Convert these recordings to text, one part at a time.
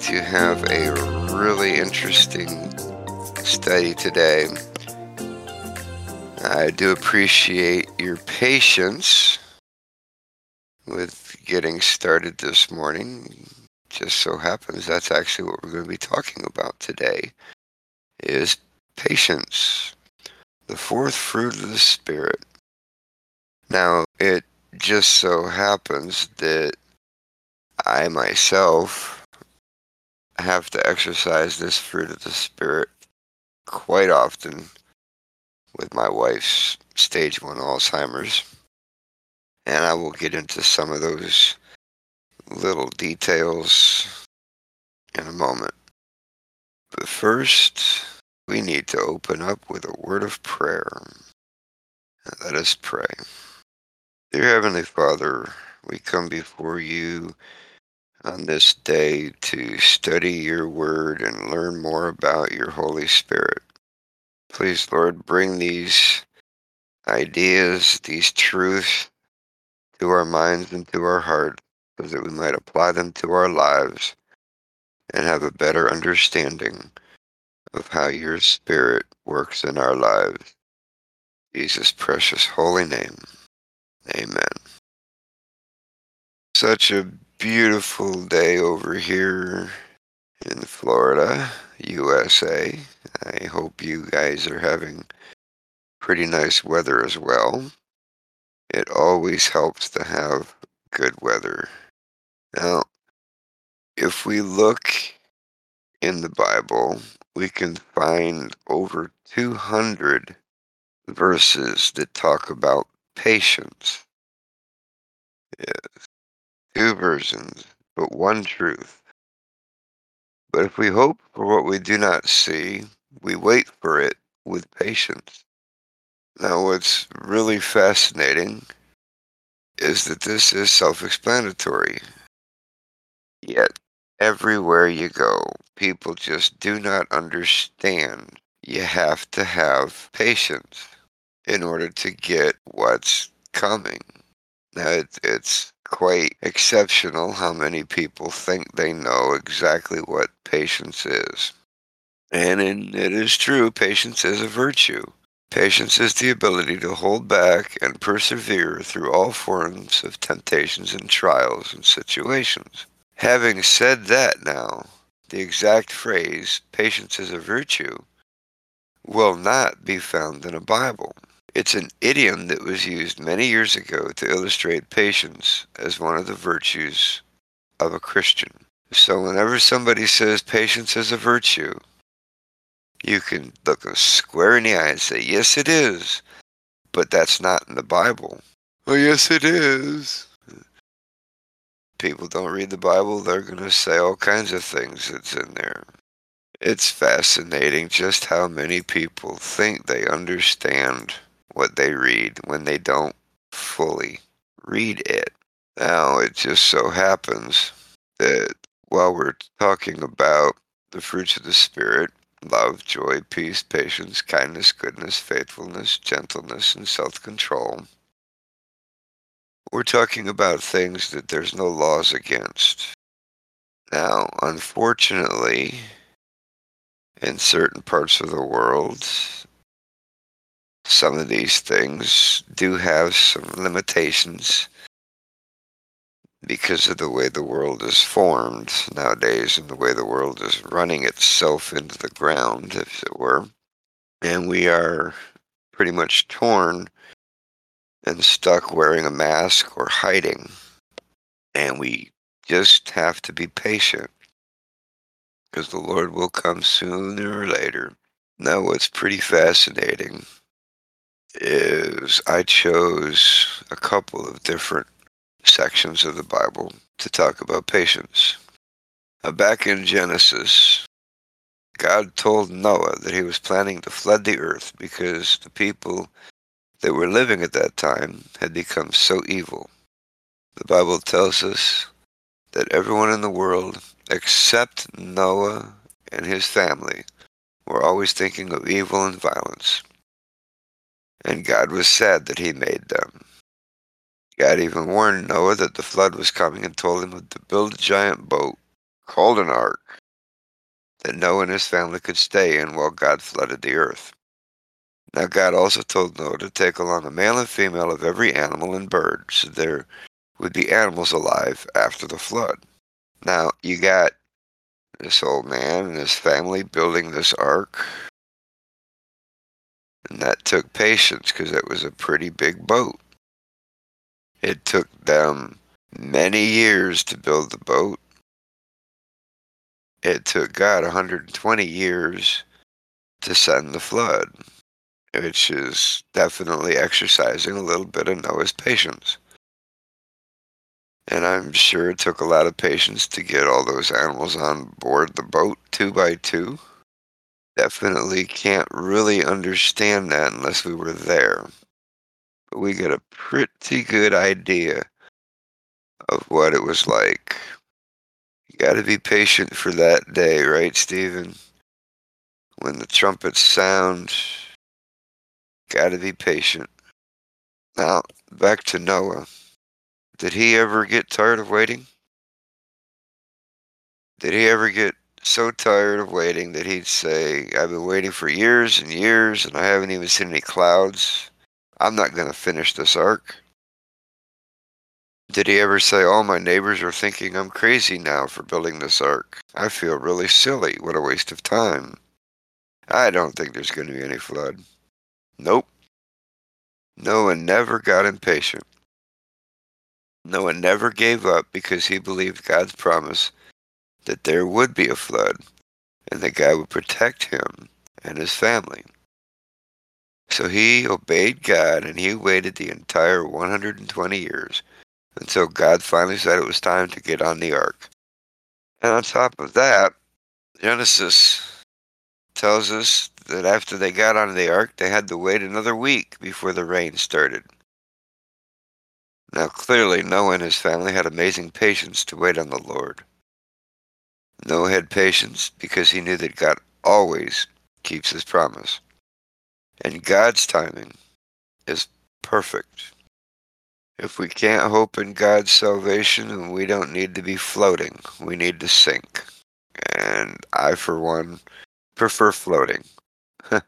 to have a really interesting study today. I do appreciate your patience with getting started this morning. Just so happens that's actually what we're going to be talking about today is patience, the fourth fruit of the spirit. Now, it just so happens that I myself have to exercise this fruit of the Spirit quite often with my wife's stage one Alzheimer's. And I will get into some of those little details in a moment. But first, we need to open up with a word of prayer. Let us pray. Dear Heavenly Father, we come before you on this day to study your word and learn more about your Holy Spirit. Please, Lord, bring these ideas, these truths to our minds and to our heart so that we might apply them to our lives and have a better understanding of how your Spirit works in our lives. Jesus' precious holy name. Amen. Such a beautiful day over here in Florida, USA. I hope you guys are having pretty nice weather as well. It always helps to have good weather. Now, if we look in the Bible, we can find over 200 verses that talk about patience. Yes two versions, but one truth. But if we hope for what we do not see, we wait for it with patience. Now, what's really fascinating is that this is self explanatory. Yet, everywhere you go, people just do not understand. You have to have patience in order to get what's coming. Now, it, it's quite exceptional how many people think they know exactly what patience is. And in, it is true, patience is a virtue. Patience is the ability to hold back and persevere through all forms of temptations and trials and situations. Having said that now, the exact phrase, patience is a virtue, will not be found in a Bible. It's an idiom that was used many years ago to illustrate patience as one of the virtues of a Christian. So whenever somebody says patience is a virtue, you can look them square in the eye and say, yes, it is. But that's not in the Bible. Oh, yes, it is. People don't read the Bible, they're going to say all kinds of things that's in there. It's fascinating just how many people think they understand what they read when they don't fully read it. Now, it just so happens that while we're talking about the fruits of the Spirit, love, joy, peace, patience, kindness, goodness, faithfulness, gentleness, and self control, we're talking about things that there's no laws against. Now, unfortunately, in certain parts of the world, some of these things do have some limitations because of the way the world is formed nowadays and the way the world is running itself into the ground, if it were. And we are pretty much torn and stuck wearing a mask or hiding. And we just have to be patient because the Lord will come sooner or later. Now, what's pretty fascinating is I chose a couple of different sections of the Bible to talk about patience. Now, back in Genesis, God told Noah that he was planning to flood the earth because the people that were living at that time had become so evil. The Bible tells us that everyone in the world, except Noah and his family, were always thinking of evil and violence and God was sad that he made them. God even warned Noah that the flood was coming and told him to build a giant boat called an ark, that Noah and his family could stay in while God flooded the earth. Now God also told Noah to take along a male and female of every animal and bird, so there would be animals alive after the flood. Now you got this old man and his family building this ark. And that took patience because it was a pretty big boat. It took them many years to build the boat. It took God 120 years to send the flood which is definitely exercising a little bit of Noah's patience. And I'm sure it took a lot of patience to get all those animals on board the boat two by two. Definitely can't really understand that unless we were there. But we get a pretty good idea of what it was like. You got to be patient for that day, right, Stephen? When the trumpets sound, Gotta be patient. Now, back to Noah. Did he ever get tired of waiting? Did he ever get so tired of waiting that he'd say, I've been waiting for years and years and I haven't even seen any clouds. I'm not going to finish this ark. Did he ever say, All my neighbors are thinking I'm crazy now for building this ark? I feel really silly. What a waste of time. I don't think there's going to be any flood. Nope. Noah never got impatient. Noah never gave up because he believed God's promise that there would be a flood and that God would protect him and his family. So he obeyed God and he waited the entire 120 years until God finally said it was time to get on the ark. And on top of that, Genesis tells us that after they got onto the ark, they had to wait another week before the rain started. Now, clearly, Noah and his family had amazing patience to wait on the Lord. Noah had patience because he knew that God always keeps his promise. And God's timing is perfect. If we can't hope in God's salvation, we don't need to be floating. We need to sink. And I, for one, prefer floating.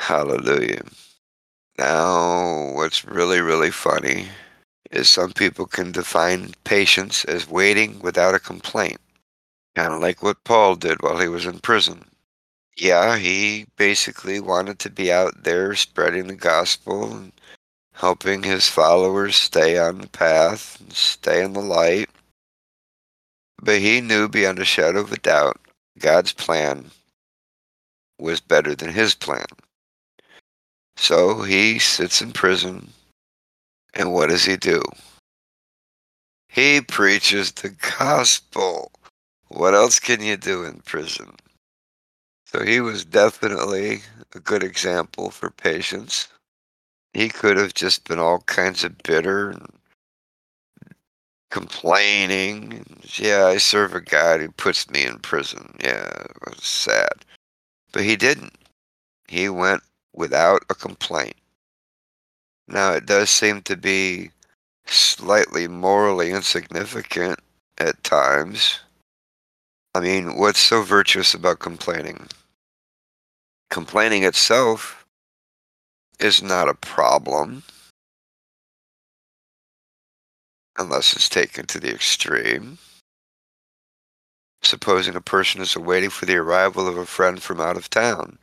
Hallelujah. Now, what's really, really funny is some people can define patience as waiting without a complaint, kind of like what Paul did while he was in prison. Yeah, he basically wanted to be out there spreading the gospel and helping his followers stay on the path and stay in the light. But he knew beyond a shadow of a doubt God's plan was better than his plan. So he sits in prison, and what does he do? He preaches the gospel. What else can you do in prison? So he was definitely a good example for patience. He could have just been all kinds of bitter and complaining. Yeah, I serve a God who puts me in prison. Yeah, it was sad. But he didn't. He went without a complaint. Now, it does seem to be slightly morally insignificant at times. I mean, what's so virtuous about complaining? Complaining itself is not a problem unless it's taken to the extreme. Supposing a person is waiting for the arrival of a friend from out of town,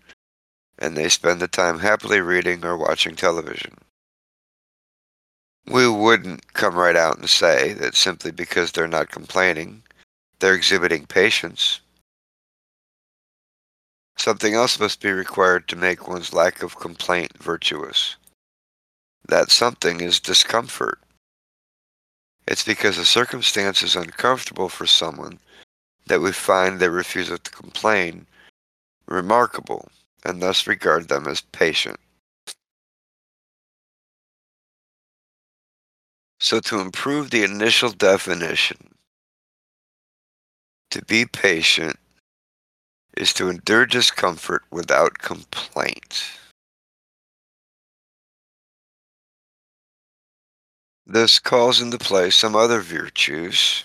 and they spend the time happily reading or watching television. We wouldn't come right out and say that simply because they're not complaining, they're exhibiting patience. Something else must be required to make one's lack of complaint virtuous. That something is discomfort. It's because a circumstance is uncomfortable for someone that we find their refusal to complain remarkable and thus regard them as patient. So, to improve the initial definition, to be patient is to endure discomfort without complaint. This calls into play some other virtues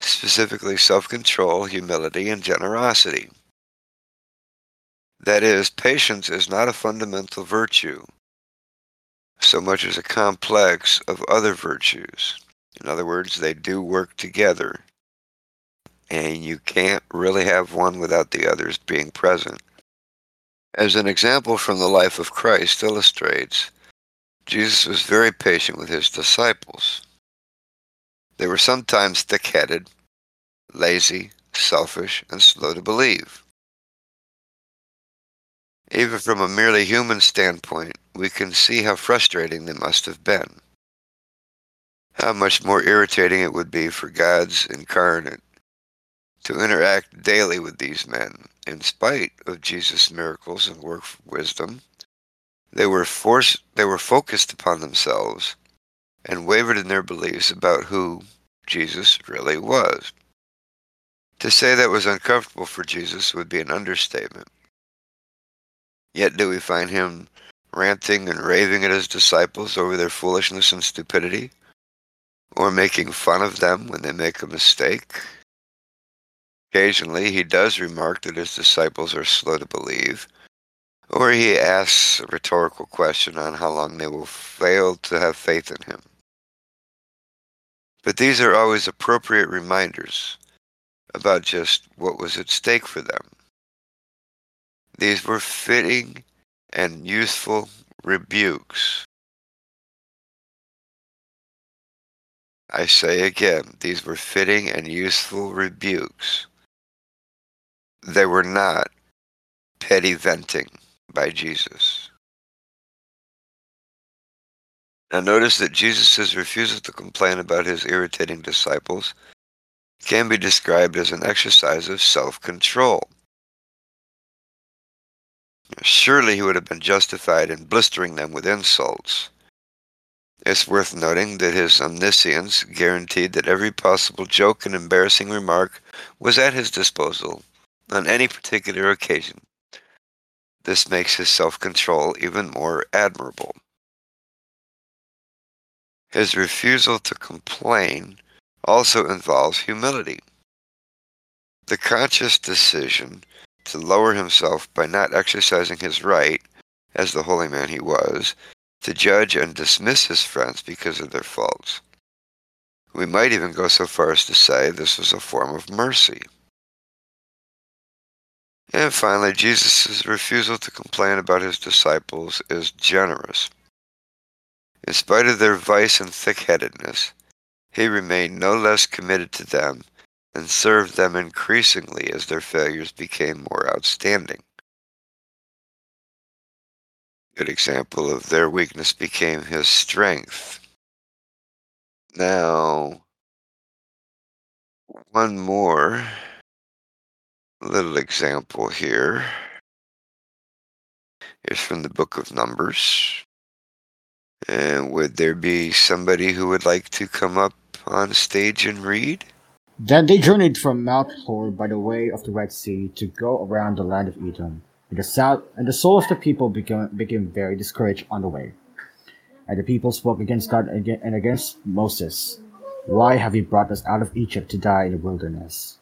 specifically self control, humility, and generosity. That is, patience is not a fundamental virtue so much as a complex of other virtues. In other words, they do work together, and you can't really have one without the others being present. As an example from the life of Christ illustrates, Jesus was very patient with his disciples. They were sometimes thick headed, lazy, selfish, and slow to believe. Even from a merely human standpoint, we can see how frustrating they must have been. How much more irritating it would be for God's incarnate to interact daily with these men. In spite of Jesus' miracles and work of wisdom, they were forced they were focused upon themselves and wavered in their beliefs about who Jesus really was. To say that was uncomfortable for Jesus would be an understatement. Yet do we find him ranting and raving at his disciples over their foolishness and stupidity? Or making fun of them when they make a mistake? Occasionally, he does remark that his disciples are slow to believe, or he asks a rhetorical question on how long they will fail to have faith in him. But these are always appropriate reminders about just what was at stake for them. These were fitting and useful rebukes. I say again, these were fitting and useful rebukes. They were not petty venting by Jesus. Now, notice that Jesus' refusal to complain about his irritating disciples can be described as an exercise of self control. Surely he would have been justified in blistering them with insults. It's worth noting that his omniscience guaranteed that every possible joke and embarrassing remark was at his disposal on any particular occasion. This makes his self control even more admirable. His refusal to complain also involves humility. The conscious decision to lower himself by not exercising his right, as the holy man he was, to judge and dismiss his friends because of their faults. We might even go so far as to say this was a form of mercy. And finally, Jesus' refusal to complain about his disciples is generous. In spite of their vice and thick headedness, he remained no less committed to them and served them increasingly as their failures became more outstanding. Good example of their weakness became his strength. Now, one more little example here is from the book of Numbers. And would there be somebody who would like to come up on stage and read? Then they journeyed from Mount Hor by the way of the Red Sea to go around the land of Edom. And the south and the soul of the people became, became very discouraged on the way. And the people spoke against God and against Moses. Why have you brought us out of Egypt to die in the wilderness?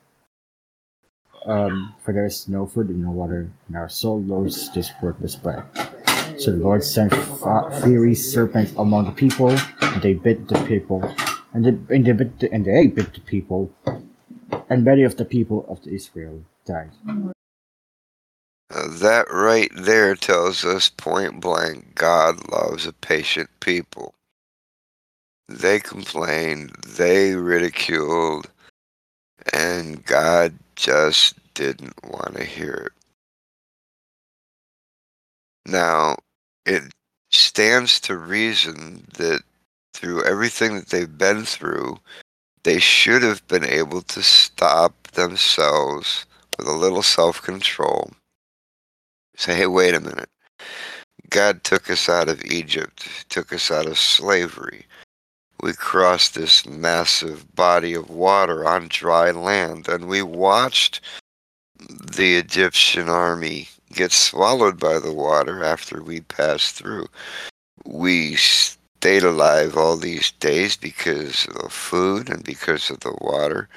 Um, for there is no food and no water, and our soul loathes this worthless bread. So the Lord sent fiery serpents among the people, and they bit the people and the, and, they bit the, and they bit the people, and many of the people of Israel died. Uh, that right there tells us point blank God loves a patient people. They complained, they ridiculed, and God just didn't want to hear it. Now, it stands to reason that through everything that they've been through, they should have been able to stop themselves with a little self control. Say, hey, wait a minute. God took us out of Egypt, took us out of slavery. We crossed this massive body of water on dry land, and we watched the Egyptian army get swallowed by the water after we passed through. We stayed alive all these days because of the food and because of the water.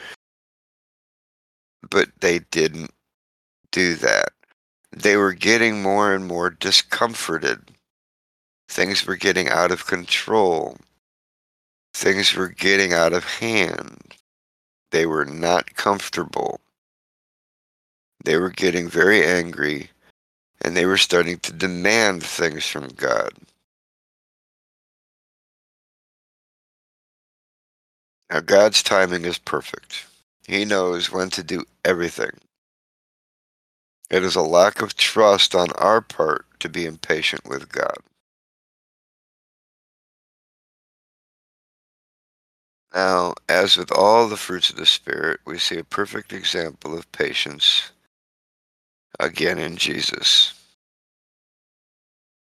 but they didn't do that. They were getting more and more discomforted. Things were getting out of control. Things were getting out of hand. They were not comfortable. They were getting very angry and they were starting to demand things from God. Now, God's timing is perfect. He knows when to do everything. It is a lack of trust on our part to be impatient with God. Now, as with all the fruits of the Spirit, we see a perfect example of patience again in Jesus.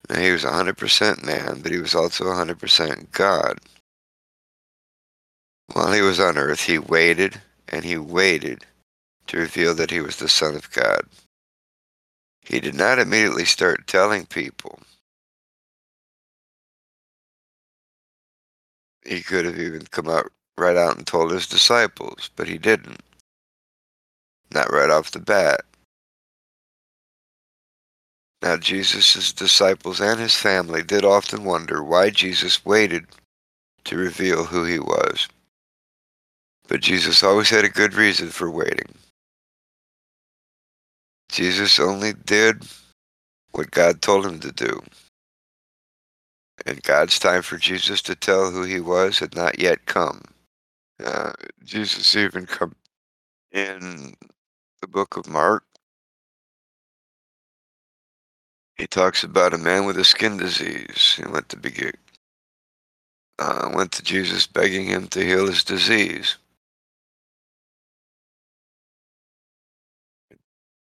Now, he was 100% man, but he was also 100% God. While he was on earth, he waited and he waited to reveal that he was the Son of God. He did not immediately start telling people. He could have even come out right out and told his disciples, but he didn't. Not right off the bat. Now, Jesus' disciples and his family did often wonder why Jesus waited to reveal who he was. But Jesus always had a good reason for waiting. Jesus only did what God told him to do. And God's time for Jesus to tell who he was had not yet come. Uh, Jesus even come in the book of Mark. He talks about a man with a skin disease. He went to begin, uh, went to Jesus begging him to heal his disease.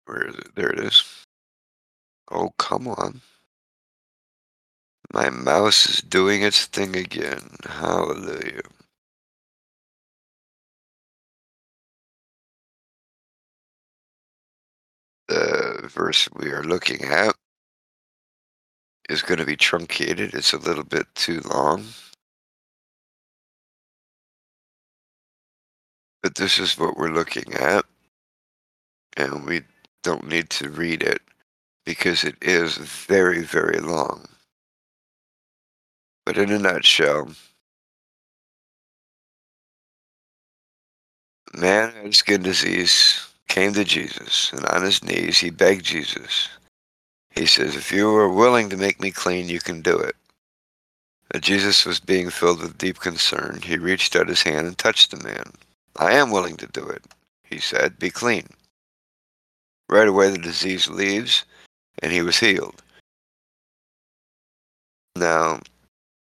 Where is it? There it is. Oh, come on. My mouse is doing its thing again. Hallelujah. The verse we are looking at is going to be truncated. It's a little bit too long. But this is what we're looking at. And we don't need to read it because it is very, very long. But in a nutshell, man had skin disease, came to Jesus, and on his knees he begged Jesus. He says, If you are willing to make me clean, you can do it. But Jesus was being filled with deep concern. He reached out his hand and touched the man. I am willing to do it, he said. Be clean. Right away, the disease leaves, and he was healed. Now,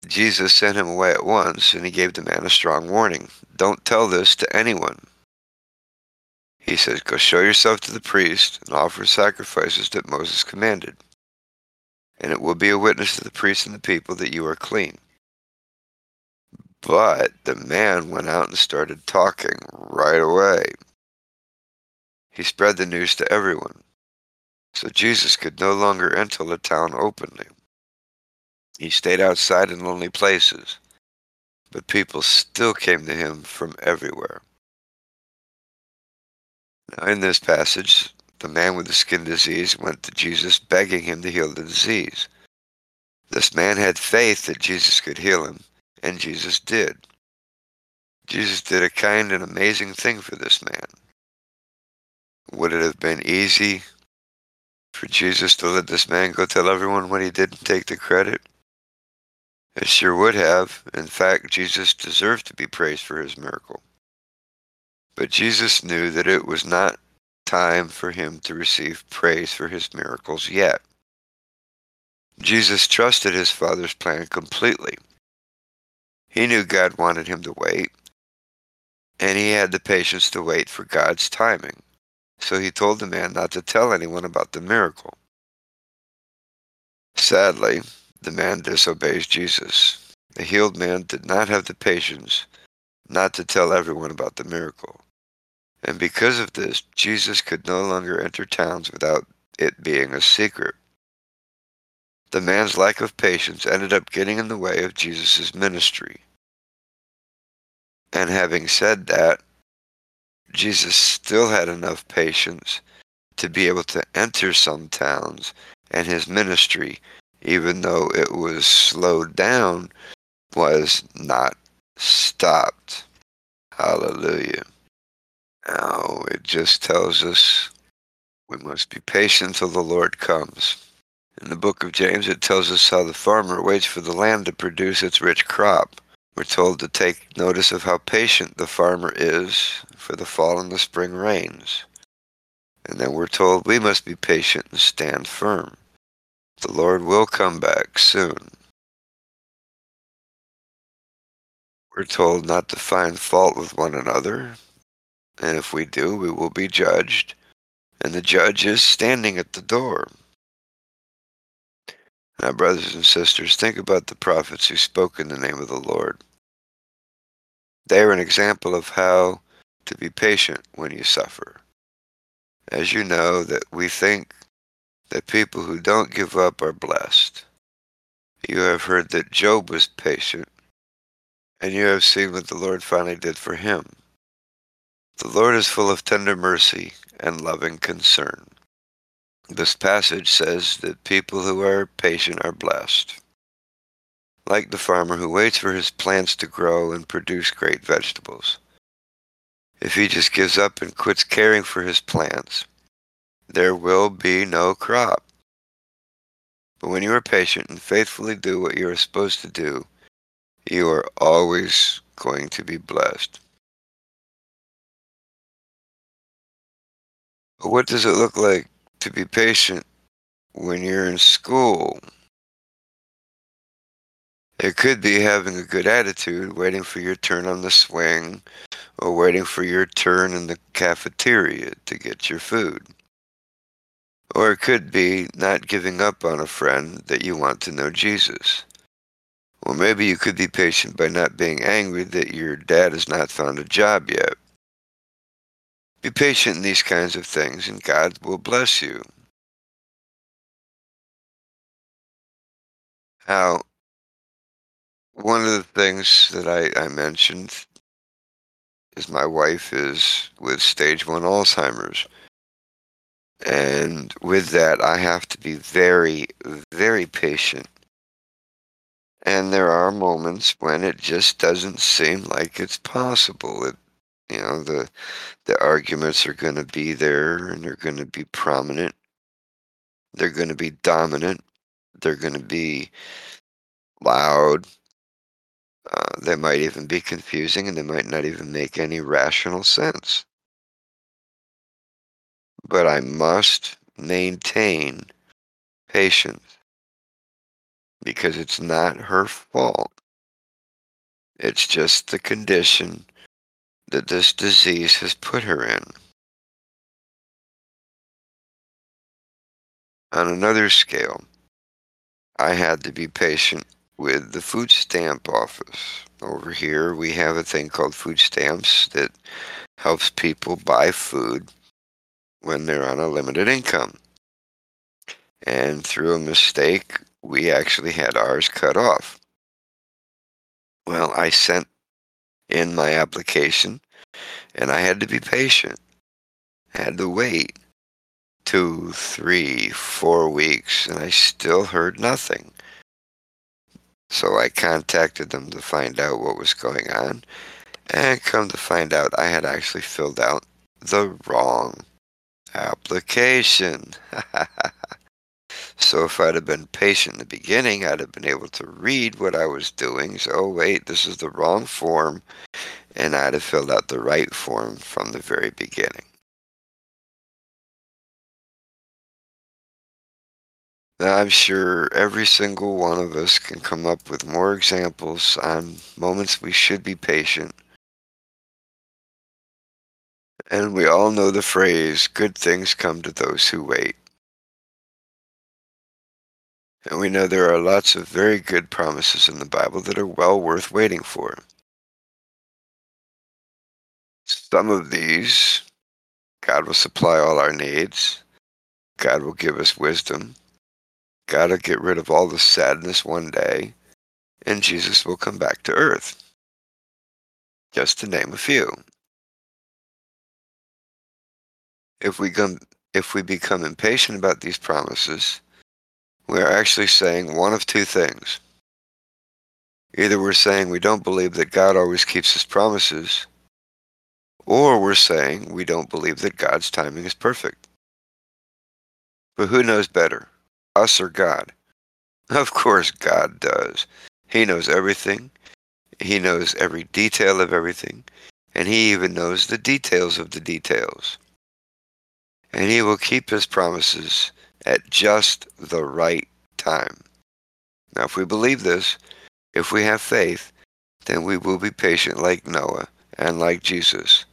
Jesus sent him away at once, and he gave the man a strong warning. Don't tell this to anyone. He says, Go show yourself to the priest and offer sacrifices that Moses commanded. And it will be a witness to the priest and the people that you are clean. But the man went out and started talking right away. He spread the news to everyone. So Jesus could no longer enter the town openly. He stayed outside in lonely places, but people still came to him from everywhere. Now, in this passage, the man with the skin disease went to Jesus begging him to heal the disease. This man had faith that Jesus could heal him, and Jesus did. Jesus did a kind and amazing thing for this man. Would it have been easy for Jesus to let this man go tell everyone what he did and take the credit? It sure would have. In fact, Jesus deserved to be praised for his miracle. But Jesus knew that it was not time for him to receive praise for his miracles yet. Jesus trusted his Father's plan completely. He knew God wanted him to wait, and he had the patience to wait for God's timing. So he told the man not to tell anyone about the miracle. Sadly, the man disobeys Jesus. The healed man did not have the patience not to tell everyone about the miracle. And because of this, Jesus could no longer enter towns without it being a secret. The man's lack of patience ended up getting in the way of Jesus' ministry. And having said that, Jesus still had enough patience to be able to enter some towns, and his ministry, even though it was slowed down, was not stopped. Hallelujah. Now, it just tells us we must be patient till the Lord comes. In the book of James, it tells us how the farmer waits for the land to produce its rich crop. We're told to take notice of how patient the farmer is for the fall and the spring rains. And then we're told we must be patient and stand firm. The Lord will come back soon. We're told not to find fault with one another, and if we do, we will be judged, and the judge is standing at the door. Now, brothers and sisters, think about the prophets who spoke in the name of the Lord. They are an example of how to be patient when you suffer. As you know, that we think that people who don't give up are blessed. You have heard that Job was patient, and you have seen what the Lord finally did for him. The Lord is full of tender mercy and loving concern. This passage says that people who are patient are blessed. Like the farmer who waits for his plants to grow and produce great vegetables. If he just gives up and quits caring for his plants, there will be no crop. But when you are patient and faithfully do what you are supposed to do, you are always going to be blessed. What does it look like to be patient when you're in school? It could be having a good attitude, waiting for your turn on the swing, or waiting for your turn in the cafeteria to get your food. Or it could be not giving up on a friend that you want to know Jesus. Or maybe you could be patient by not being angry that your dad has not found a job yet. Be patient in these kinds of things, and God will bless you. Now, one of the things that I, I mentioned is my wife is with stage one Alzheimer's. And with that, I have to be very, very patient. And there are moments when it just doesn't seem like it's possible. It, you know, the the arguments are going to be there, and they're going to be prominent. They're going to be dominant. They're going to be loud. Uh, they might even be confusing, and they might not even make any rational sense but I must maintain patience because it's not her fault. It's just the condition that this disease has put her in. On another scale, I had to be patient with the food stamp office. Over here, we have a thing called food stamps that helps people buy food when they're on a limited income. And through a mistake, we actually had ours cut off. Well, I sent in my application and I had to be patient. I had to wait two, three, four weeks, and I still heard nothing. So I contacted them to find out what was going on, and come to find out I had actually filled out the wrong application. so if I'd have been patient in the beginning, I'd have been able to read what I was doing. So, oh, wait, this is the wrong form. And I'd have filled out the right form from the very beginning. Now, I'm sure every single one of us can come up with more examples on moments we should be patient and we all know the phrase, good things come to those who wait. And we know there are lots of very good promises in the Bible that are well worth waiting for. Some of these, God will supply all our needs. God will give us wisdom. God will get rid of all the sadness one day. And Jesus will come back to earth. Just to name a few. if we come if we become impatient about these promises, we are actually saying one of two things. Either we're saying we don't believe that God always keeps his promises, or we're saying we don't believe that God's timing is perfect. But who knows better, us or God? Of course, God does. He knows everything. He knows every detail of everything. And He even knows the details of the details. And He will keep His promises at just the right time. Now, if we believe this, if we have faith, then we will be patient like Noah and like Jesus.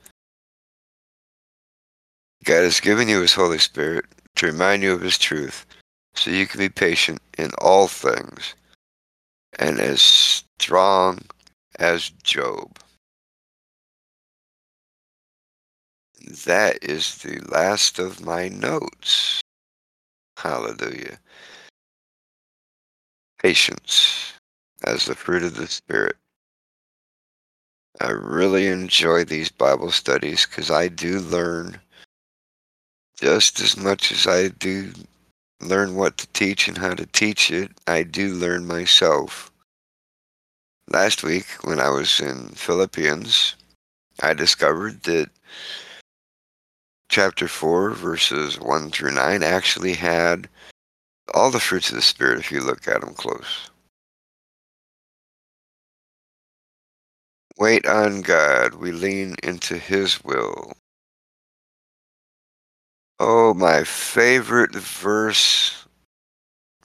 God has given you His Holy Spirit to remind you of His truth so you can be patient in all things and as strong as Job. That is the last of my notes. Hallelujah. Patience as the fruit of the Spirit. I really enjoy these Bible studies because I do learn just as much as I do learn what to teach and how to teach it, I do learn myself. Last week, when I was in Philippians, I discovered that chapter 4, verses 1 through 9, actually had all the fruits of the Spirit if you look at them close. Wait on God. We lean into His will. Oh, my favorite verse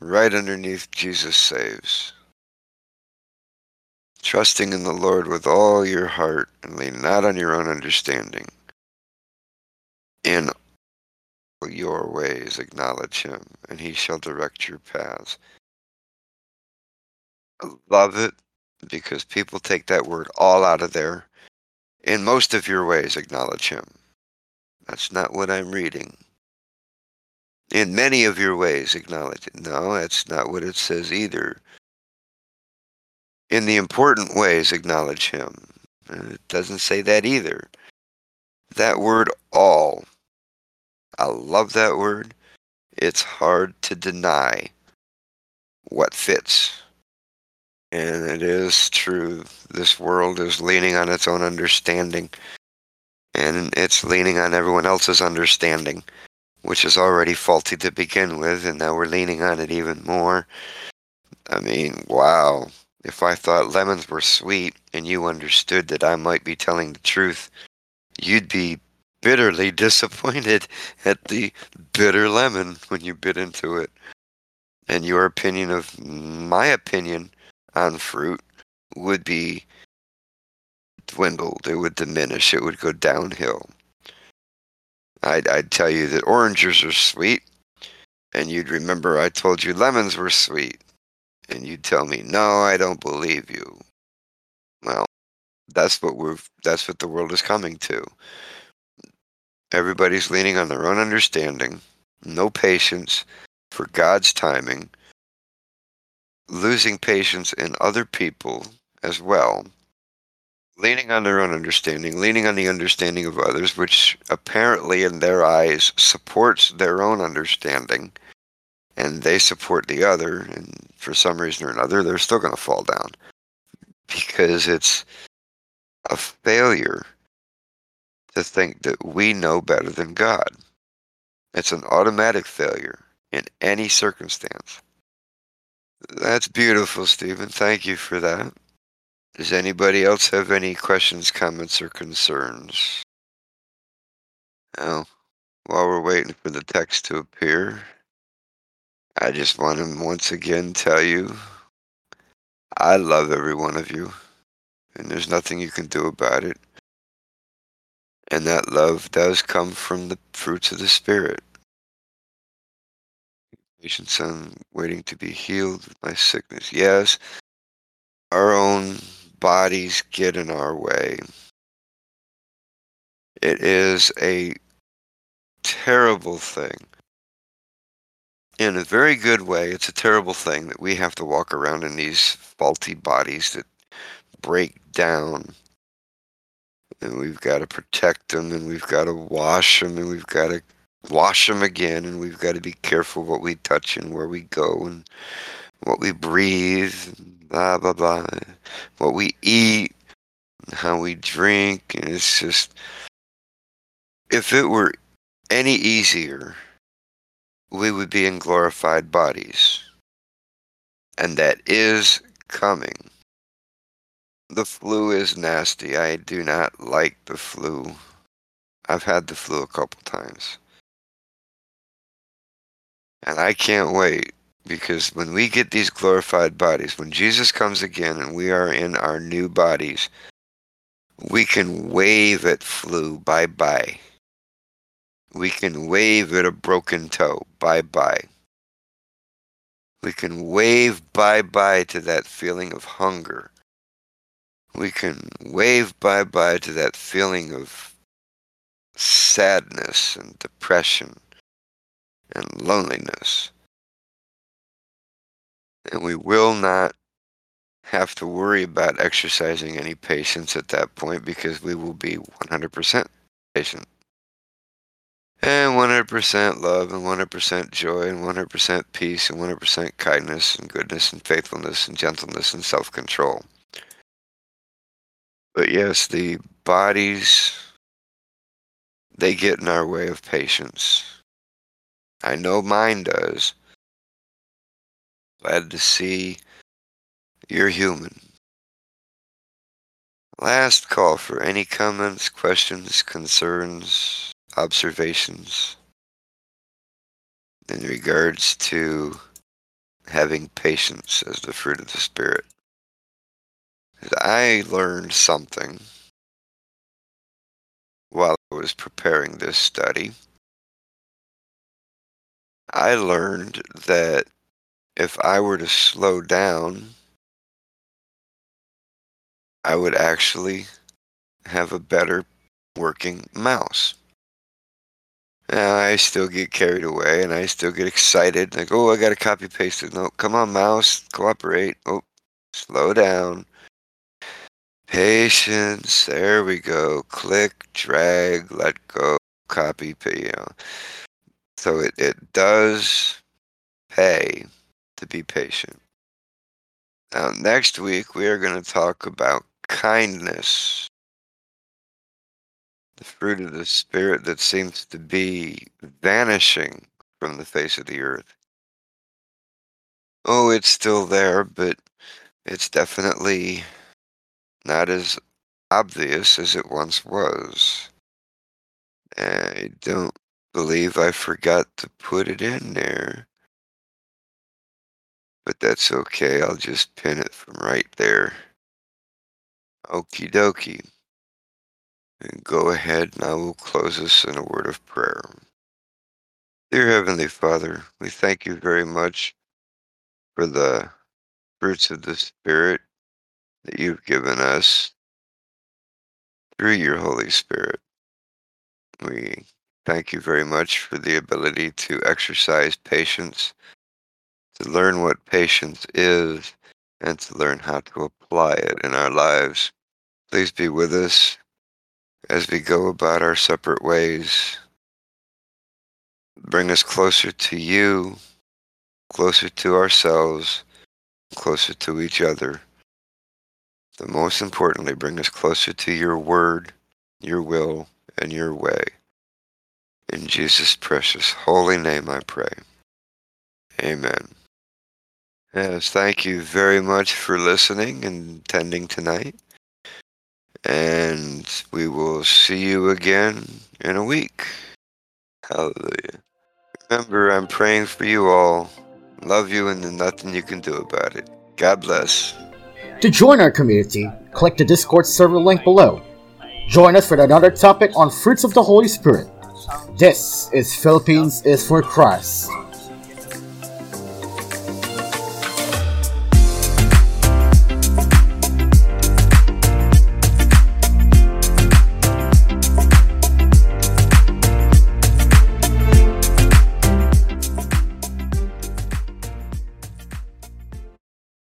right underneath Jesus saves. Trusting in the Lord with all your heart and lean not on your own understanding. In all your ways acknowledge him, and he shall direct your paths. I love it because people take that word all out of there. In most of your ways acknowledge him. That's not what I'm reading. In many of your ways, acknowledge it. No, that's not what it says either. In the important ways, acknowledge Him. Uh, it doesn't say that either. That word, all. I love that word. It's hard to deny what fits. And it is true. This world is leaning on its own understanding and it's leaning on everyone else's understanding, which is already faulty to begin with, and now we're leaning on it even more. I mean, wow. If I thought lemons were sweet and you understood that I might be telling the truth, you'd be bitterly disappointed at the bitter lemon when you bit into it. And your opinion of my opinion on fruit would be dwindled, it would diminish, it would go downhill. I'd, I'd tell you that oranges are sweet, and you'd remember I told you lemons were sweet, and you'd tell me, no, I don't believe you. Well, that's what we're that's what the world is coming to. Everybody's leaning on their own understanding, no patience for God's timing, losing patience in other people as well, leaning on their own understanding, leaning on the understanding of others, which apparently in their eyes supports their own understanding, and they support the other, and for some reason or another, they're still going to fall down. Because it's a failure to think that we know better than God. It's an automatic failure in any circumstance. That's beautiful, Stephen. Thank you for that. Does anybody else have any questions, comments, or concerns? Now, while we're waiting for the text to appear, I just want to once again tell you I love every one of you, and there's nothing you can do about it. And that love does come from the fruits of the Spirit. Patience on waiting to be healed with my sickness. Yes, our own bodies get in our way. It is a terrible thing. In a very good way, it's a terrible thing that we have to walk around in these faulty bodies that break down. And we've got to protect them, and we've got to wash them, and we've got to wash them again, and we've got to be careful what we touch and where we go and what we breathe, blah blah blah, what we eat, how we drink, and it's just if it were any easier, we would be in glorified bodies. And that is coming. The flu is nasty. I do not like the flu. I've had the flu a couple times. And I can't wait because when we get these glorified bodies, when Jesus comes again and we are in our new bodies, we can wave at flu bye bye. We can wave at a broken toe bye bye. We can wave bye bye to that feeling of hunger. We can wave bye bye to that feeling of sadness and depression and loneliness. And we will not have to worry about exercising any patience at that point because we will be 100% patient. And 100% love and 100% joy and 100% peace and 100% kindness and goodness and faithfulness and gentleness and self control. But yes, the bodies, they get in our way of patience. I know mine does. Glad to see you're human. Last call for any comments, questions, concerns, observations in regards to having patience as the fruit of the Spirit. I learned something while I was preparing this study. I learned that if I were to slow down, I would actually have a better working mouse. Now, I still get carried away and I still get excited. Like, oh, I got to copy paste it. No, come on, mouse, cooperate. Oh, slow down. Patience. There we go. Click, drag, let go, copy, you know. So it, it does pay to be patient. Now, next week, we are going to talk about kindness, the fruit of the Spirit that seems to be vanishing from the face of the earth. Oh, it's still there, but it's definitely not as obvious as it once was. I don't believe I forgot to put it in there. But that's okay, I'll just pin it from right there. Okie dokie. And go ahead and I will close us in a word of prayer. Dear Heavenly Father, we thank you very much for the fruits of the Spirit that you've given us through your Holy Spirit. We thank you very much for the ability to exercise patience to learn what patience is and to learn how to apply it in our lives. Please be with us as we go about our separate ways. Bring us closer to you, closer to ourselves, closer to each other. But most importantly, bring us closer to your word, your will, and your way. In Jesus' precious holy name I pray. Amen. Yes, thank you very much for listening and attending tonight. And we will see you again in a week. Hallelujah. Remember, I'm praying for you all. Love you, and there's nothing you can do about it. God bless. To join our community, click the Discord server link below. Join us for another topic on fruits of the Holy Spirit. This is Philippines is for Christ.